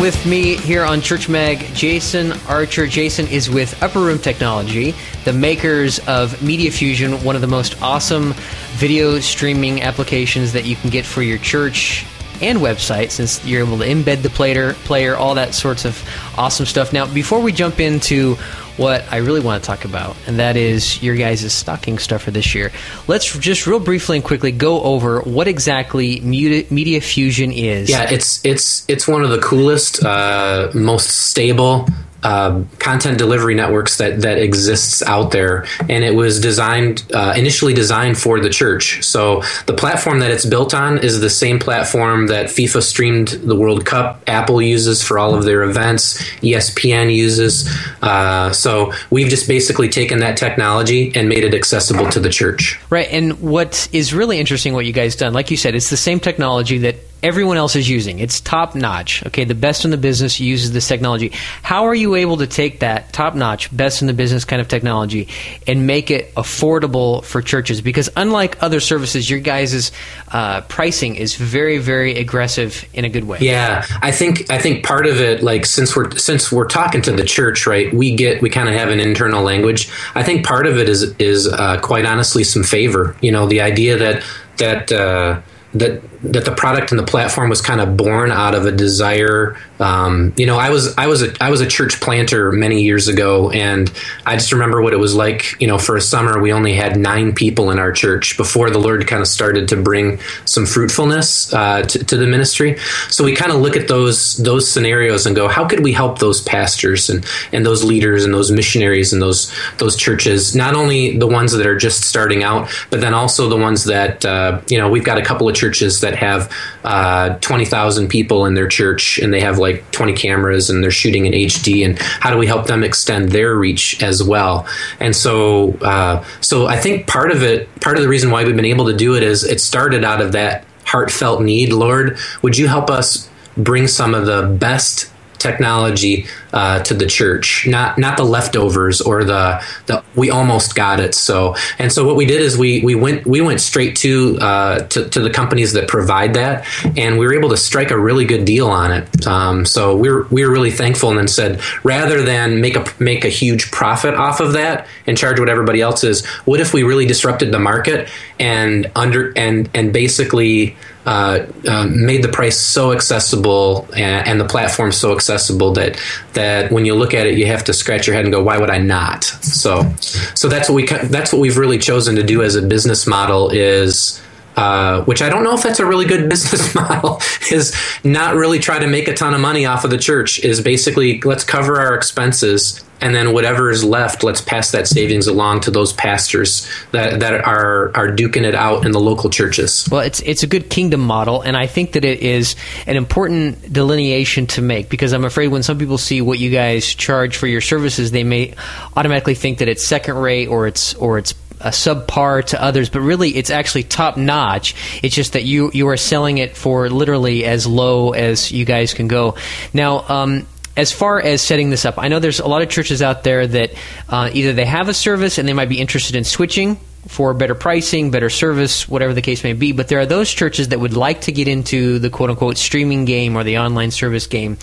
with me here on Church Mag, Jason Archer. Jason is with Upper Room Technology, the makers of Media Fusion, one of the most awesome video streaming applications that you can get for your church and website since you're able to embed the player, player, all that sorts of awesome stuff. Now, before we jump into what I really want to talk about, and that is your guys' stocking stuffer this year. Let's just real briefly and quickly go over what exactly Media Fusion is. Yeah, it's it's it's one of the coolest, uh, most stable uh, content delivery networks that that exists out there, and it was designed uh, initially designed for the church. So the platform that it's built on is the same platform that FIFA streamed the World Cup. Apple uses for all of their events. ESPN uses. Uh, so we've just basically taken that technology and made it accessible to the church. Right, and what is really interesting, what you guys done, like you said, it's the same technology that everyone else is using. It's top notch. Okay, the best in the business uses this technology. How are you able to take that top notch, best in the business kind of technology and make it affordable for churches? Because unlike other services, your guys' uh, pricing is very, very aggressive in a good way. Yeah, I think I think part of it, like since we're since we're talking to the church, right? We get we kind of have an internal language. I think part of it is is uh, quite honestly some favor. You know, the idea that that. Uh, that that the product and the platform was kind of born out of a desire. Um, you know, I was I was a I was a church planter many years ago, and I just remember what it was like. You know, for a summer, we only had nine people in our church before the Lord kind of started to bring some fruitfulness uh, to, to, the ministry. So we kind of look at those those scenarios and go, how could we help those pastors and and those leaders and those missionaries and those those churches? Not only the ones that are just starting out, but then also the ones that uh, you know we've got a couple of churches that have uh, 20,000 people in their church and they have like 20 cameras and they're shooting in HD. And how do we help them extend their reach as well? And so, uh, so I think part of it, part of the reason why we've been able to do it is it started out of that heartfelt need. Lord, would you help us bring some of the best technology uh, to the church, not not the leftovers or the the we almost got it. So and so what we did is we we went we went straight to uh, to, to, the companies that provide that, and we were able to strike a really good deal on it. Um, so we were we were really thankful, and then said rather than make a make a huge profit off of that and charge what everybody else is, what if we really disrupted the market and under and and basically uh, uh, made the price so accessible and, and, the platform so accessible that that when you look at it, you have to scratch your head and go, "Why would I not?" So, so that's what we that's what we've really chosen to do as a business model is. Uh, which I don't know if that's a really good business model, is not really try to make a ton of money off of the church. Is basically let's cover our expenses and then whatever is left, let's pass that savings along to those pastors that, that are are duking it out in the local churches. Well, it's it's a good kingdom model, and I think that it is an important delineation to make because I'm afraid when some people see what you guys charge for your services, they may automatically think that it's second rate or it's or it's a subpar to others, but really it's actually top notch. It's just that you you are selling it for literally as low as you guys can go. Now, um, as far as setting this up, I know there's a lot of churches out there that uh, either they have a service and they might be interested in switching for better pricing, better service, whatever the case may be. But there are those churches that would like to get into the quote unquote streaming game or the online service game.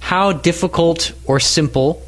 How difficult or simple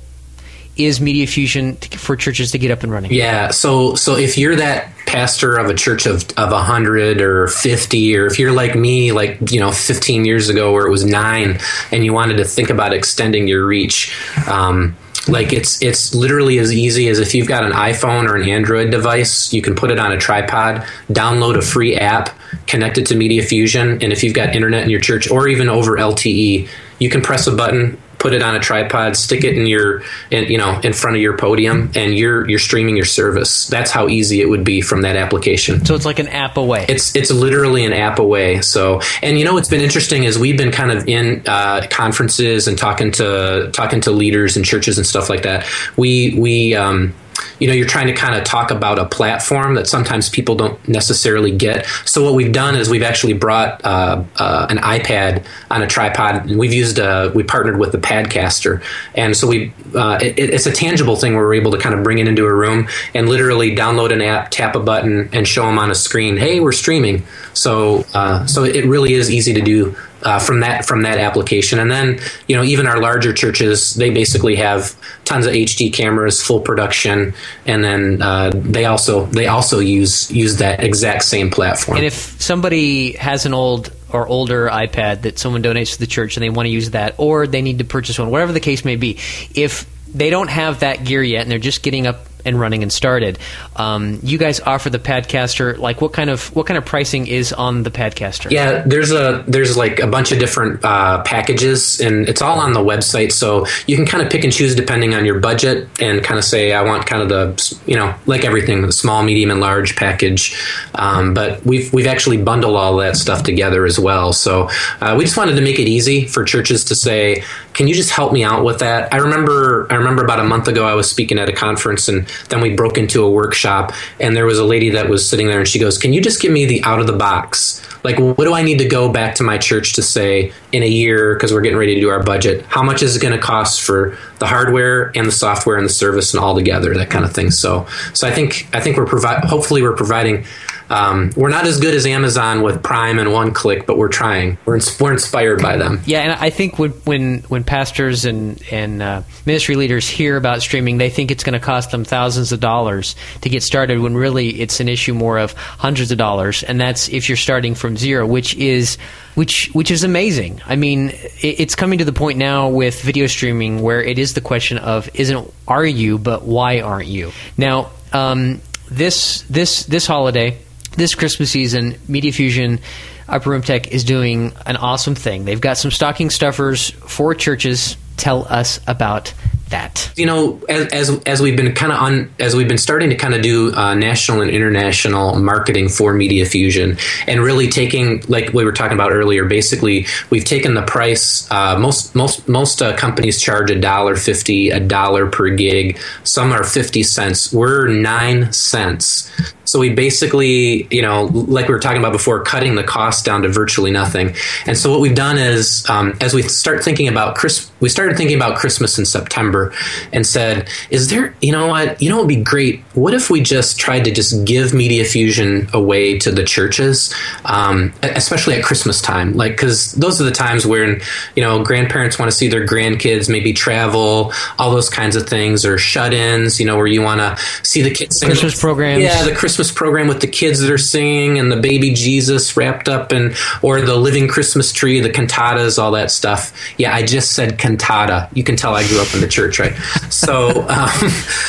is Media Fusion for churches to get up and running? Yeah, so so if you're that pastor of a church of of hundred or fifty, or if you're like me, like you know, fifteen years ago where it was nine, and you wanted to think about extending your reach. Um, like it's it's literally as easy as if you've got an iPhone or an Android device, you can put it on a tripod, download a free app, connect it to Media Fusion, and if you've got internet in your church or even over LTE, you can press a button, put it on a tripod, stick it in your, in, you know, in front of your podium, and you're you're streaming your service. That's how easy it would be from that application. So it's like an app away. It's it's literally an app away. So and you know what's been interesting is we've been kind of in uh, conferences and talking to talking to leaders and churches and stuff like that. We we um, you know you're trying to kind of talk about a platform that sometimes people don't necessarily get. So what we've done is we've actually brought uh, uh, an ipad on a tripod. We've used a, uh, we partnered with the padcaster. And so we uh, it, it's a tangible thing where we're able to kind of bring it into a room and literally download an app tap a button and show them on a screen hey we're streaming. So uh, so it really is easy to do uh, from that from that application. And then you know even our larger churches they basically have tons of HD cameras, full production, and then uh, they also they also use use that exact same platform. And if somebody has an old or older iPad that someone donates to the church and they want to use that, or they need to purchase one, whatever the case may be, if they don't have that gear yet and they're just getting up and running and started. Um, you guys offer the Padcaster. Like, what kind of what kind of pricing is on the Padcaster? Yeah, there's a there's like a bunch of different uh, packages, and it's all on the website. So you can kind of pick and choose depending on your budget, and kind of say I want kind of the you know like everything the small, medium, and large package. Um, but we've we've actually bundled all that stuff together as well. So uh, we just wanted to make it easy for churches to say, can you just help me out with that? I remember I remember about a month ago I was speaking at a conference and then we broke into a workshop and there was a lady that was sitting there and she goes, "Can you just give me the out of the box? Like what do I need to go back to my church to say in a year because we're getting ready to do our budget? How much is it going to cost for the hardware and the software and the service and all together that kind of thing." So so I think I think we're provide hopefully we're providing um, we're not as good as Amazon with Prime and one click, but we're trying. We're, ins- we're inspired by them. Yeah, and I think when when, when pastors and and uh, ministry leaders hear about streaming, they think it's going to cost them thousands of dollars to get started. When really it's an issue more of hundreds of dollars, and that's if you're starting from zero, which is which which is amazing. I mean, it, it's coming to the point now with video streaming where it is the question of isn't are you, but why aren't you? Now, um, this this this holiday this Christmas season, Media Fusion Upper Room Tech is doing an awesome thing. They've got some stocking stuffers for churches. Tell us about that. You know, as as, as we've been kind of on, as we've been starting to kind of do uh, national and international marketing for Media Fusion, and really taking like we were talking about earlier. Basically, we've taken the price. Uh, most most most uh, companies charge a dollar fifty, a dollar per gig. Some are fifty cents. We're nine cents. So we basically, you know, like we were talking about before, cutting the cost down to virtually nothing. And so what we've done is, um, as we start thinking about Chris, we started thinking about Christmas in September, and said, "Is there, you know what, you know, it'd be great. What if we just tried to just give Media Fusion away to the churches, um, especially at Christmas time, like because those are the times when you know grandparents want to see their grandkids, maybe travel, all those kinds of things, or shut-ins, you know, where you want to see the kids sing Christmas programs, yeah, the Christmas program with the kids that are singing and the baby Jesus wrapped up in, or the living Christmas tree, the cantatas, all that stuff. Yeah, I just said cantata. You can tell I grew up in the church, right? So, um,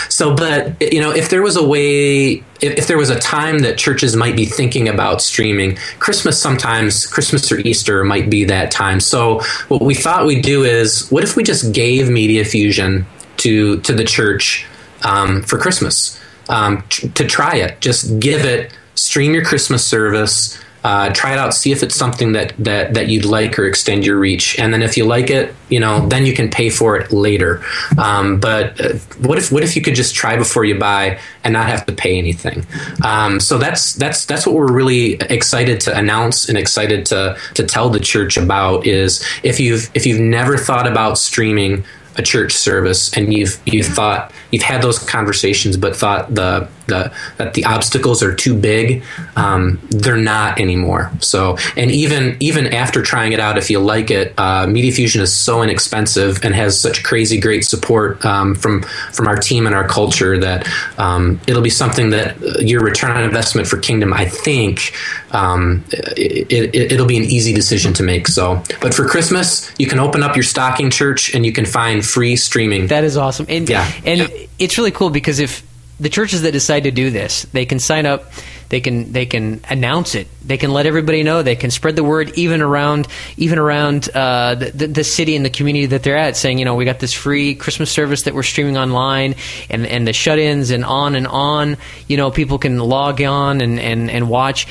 so, but you know, if there was a way, if, if there was a time that churches might be thinking about streaming, Christmas sometimes, Christmas or Easter might be that time. So, what we thought we'd do is, what if we just gave Media Fusion to to the church um, for Christmas? Um, t- to try it. Just give it, stream your Christmas service, uh, try it out, see if it's something that, that, that you'd like or extend your reach. And then if you like it, you know, then you can pay for it later. Um, but uh, what if what if you could just try before you buy and not have to pay anything? Um, so that's that's that's what we're really excited to announce and excited to to tell the church about is if you've if you've never thought about streaming a church service and you've you've thought you've had those conversations but thought the the that the obstacles are too big um, they're not anymore so and even even after trying it out if you like it uh, media fusion is so inexpensive and has such crazy great support um, from from our team and our culture that um, it'll be something that your return on investment for kingdom i think um, it, it, it'll be an easy decision to make so but for christmas you can open up your stocking church and you can find free streaming That is awesome. And Yeah. and it's really cool because if the churches that decide to do this, they can sign up, they can they can announce it, they can let everybody know, they can spread the word even around even around uh, the, the city and the community that they're at, saying you know we got this free Christmas service that we're streaming online, and and the shut-ins and on and on, you know people can log on and and and watch,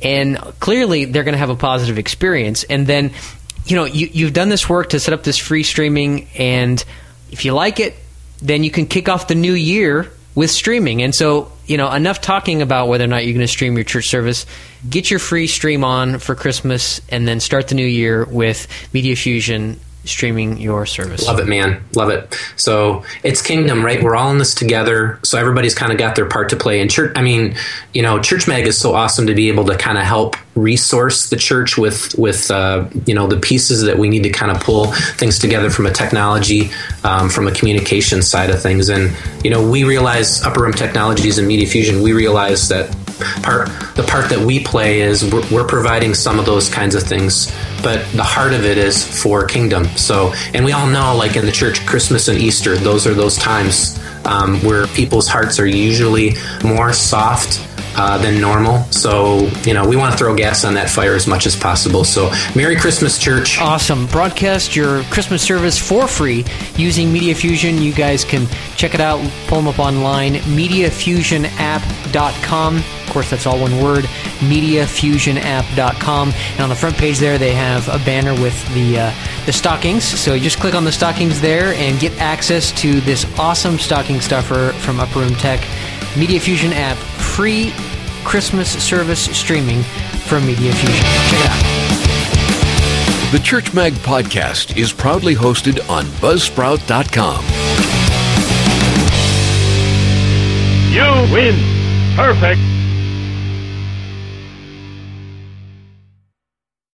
and clearly they're going to have a positive experience, and then you know you, you've done this work to set up this free streaming and if you like it then you can kick off the new year with streaming. And so you know enough talking about whether or not you're going to stream your church service. Get your free stream on for christmas and then start the new year with media fusion streaming your service. Love it, man. Love it. So it's kingdom, right? We're all in this together. So everybody's kind of got their part to play. And church, I mean, you know, Church Mag is so awesome to be able to kind of help resource the church with with uh, you know the pieces that we need to kind of pull things together from a technology, um, from a communication side of things. And you know, we realize Upper Room Technologies and Media Fusion. We realize that part the part that we play is we're, we're, providing some of those kinds of things but the heart of it is for kingdom. So and we all know like in the church christmas and easter those are those times um, where people's hearts are usually more soft uh, than normal. So, you know, we want to throw gas on that fire as much as possible. So, Merry Christmas, church. Awesome. Broadcast your Christmas service for free using Media Fusion. You guys can check it out, pull them up online, mediafusionapp.com. Of course, that's all one word, mediafusionapp.com. And on the front page there, they have a banner with the, uh, the stockings. So you just click on the stockings there and get access to this awesome stocking stuffer from Upper Room Tech. Media Fusion app, free Christmas service streaming from Media Fusion. Check it out. The Church Mag podcast is proudly hosted on Buzzsprout.com. You win. Perfect.